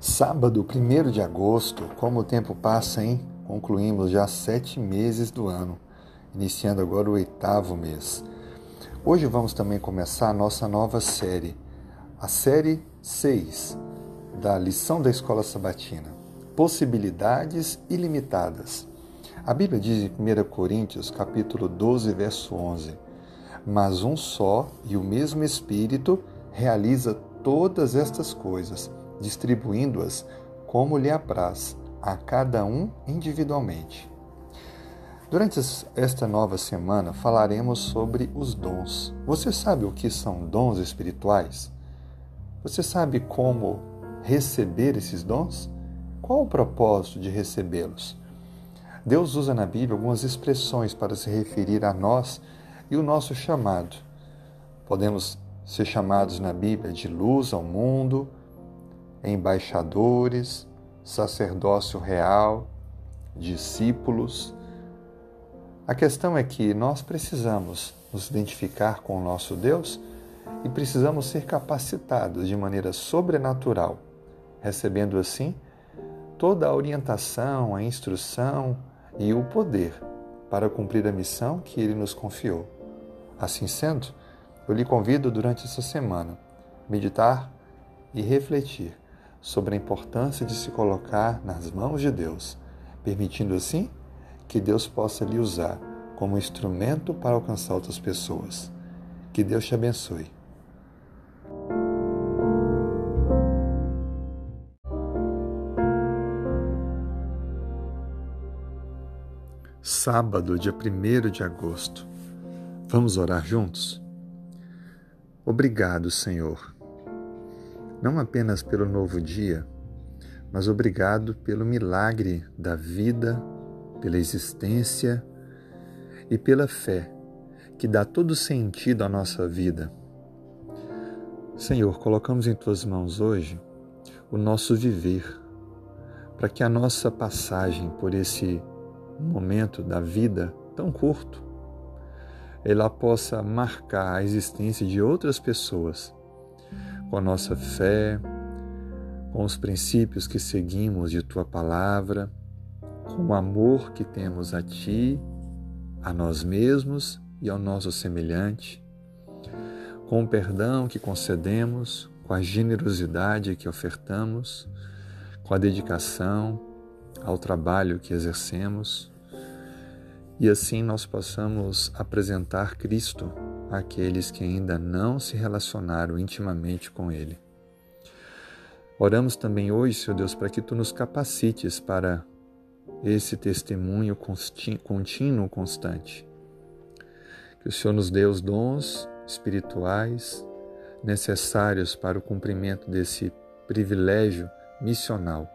Sábado, 1 de agosto, como o tempo passa, hein? Concluímos já sete meses do ano, iniciando agora o oitavo mês. Hoje vamos também começar a nossa nova série, a série 6 da lição da Escola Sabatina, Possibilidades Ilimitadas. A Bíblia diz em 1 Coríntios, capítulo 12, verso 11, Mas um só e o mesmo Espírito realiza todas estas coisas, distribuindo-as como lhe apraz, a cada um individualmente. Durante esta nova semana falaremos sobre os dons. Você sabe o que são dons espirituais? Você sabe como receber esses dons? Qual o propósito de recebê-los? Deus usa na Bíblia algumas expressões para se referir a nós e o nosso chamado. Podemos ser chamados na Bíblia de luz ao mundo, embaixadores, sacerdócio real, discípulos. A questão é que nós precisamos nos identificar com o nosso Deus e precisamos ser capacitados de maneira sobrenatural, recebendo assim toda a orientação, a instrução e o poder para cumprir a missão que Ele nos confiou. Assim sendo, eu lhe convido durante essa semana meditar e refletir sobre a importância de se colocar nas mãos de Deus, permitindo assim que Deus possa lhe usar como instrumento para alcançar outras pessoas. Que Deus te abençoe. Sábado, dia 1 de agosto. Vamos orar juntos? Obrigado, Senhor não apenas pelo novo dia, mas obrigado pelo milagre da vida, pela existência e pela fé que dá todo sentido à nossa vida. Senhor, colocamos em tuas mãos hoje o nosso viver, para que a nossa passagem por esse momento da vida tão curto, ela possa marcar a existência de outras pessoas com a nossa fé, com os princípios que seguimos de tua palavra, com o amor que temos a ti, a nós mesmos e ao nosso semelhante, com o perdão que concedemos, com a generosidade que ofertamos, com a dedicação ao trabalho que exercemos, e assim nós possamos apresentar Cristo àqueles que ainda não se relacionaram intimamente com Ele. Oramos também hoje, Senhor Deus, para que Tu nos capacites para esse testemunho contínuo, constante. Que o Senhor nos dê os dons espirituais necessários para o cumprimento desse privilégio missional.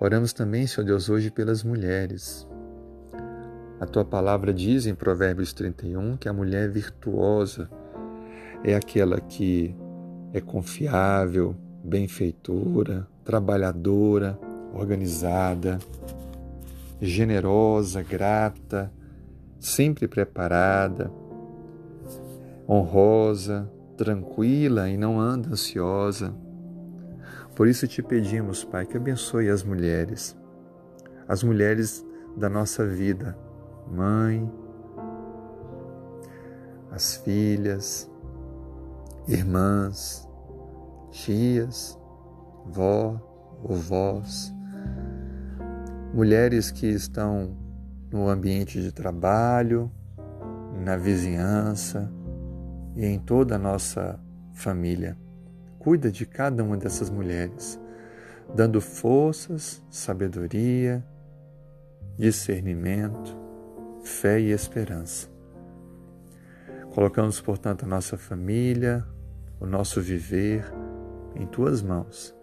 Oramos também, Senhor Deus, hoje pelas mulheres, a tua palavra diz em Provérbios 31 que a mulher virtuosa é aquela que é confiável, benfeitora, trabalhadora, organizada, generosa, grata, sempre preparada, honrosa, tranquila e não anda ansiosa. Por isso te pedimos, Pai, que abençoe as mulheres, as mulheres da nossa vida, mãe, as filhas, irmãs, tias, vó, vós, mulheres que estão no ambiente de trabalho, na vizinhança e em toda a nossa família. Cuida de cada uma dessas mulheres, dando forças, sabedoria, discernimento, fé e esperança. Colocamos, portanto, a nossa família, o nosso viver em tuas mãos,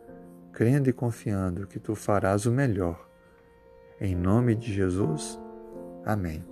crendo e confiando que tu farás o melhor. Em nome de Jesus, amém.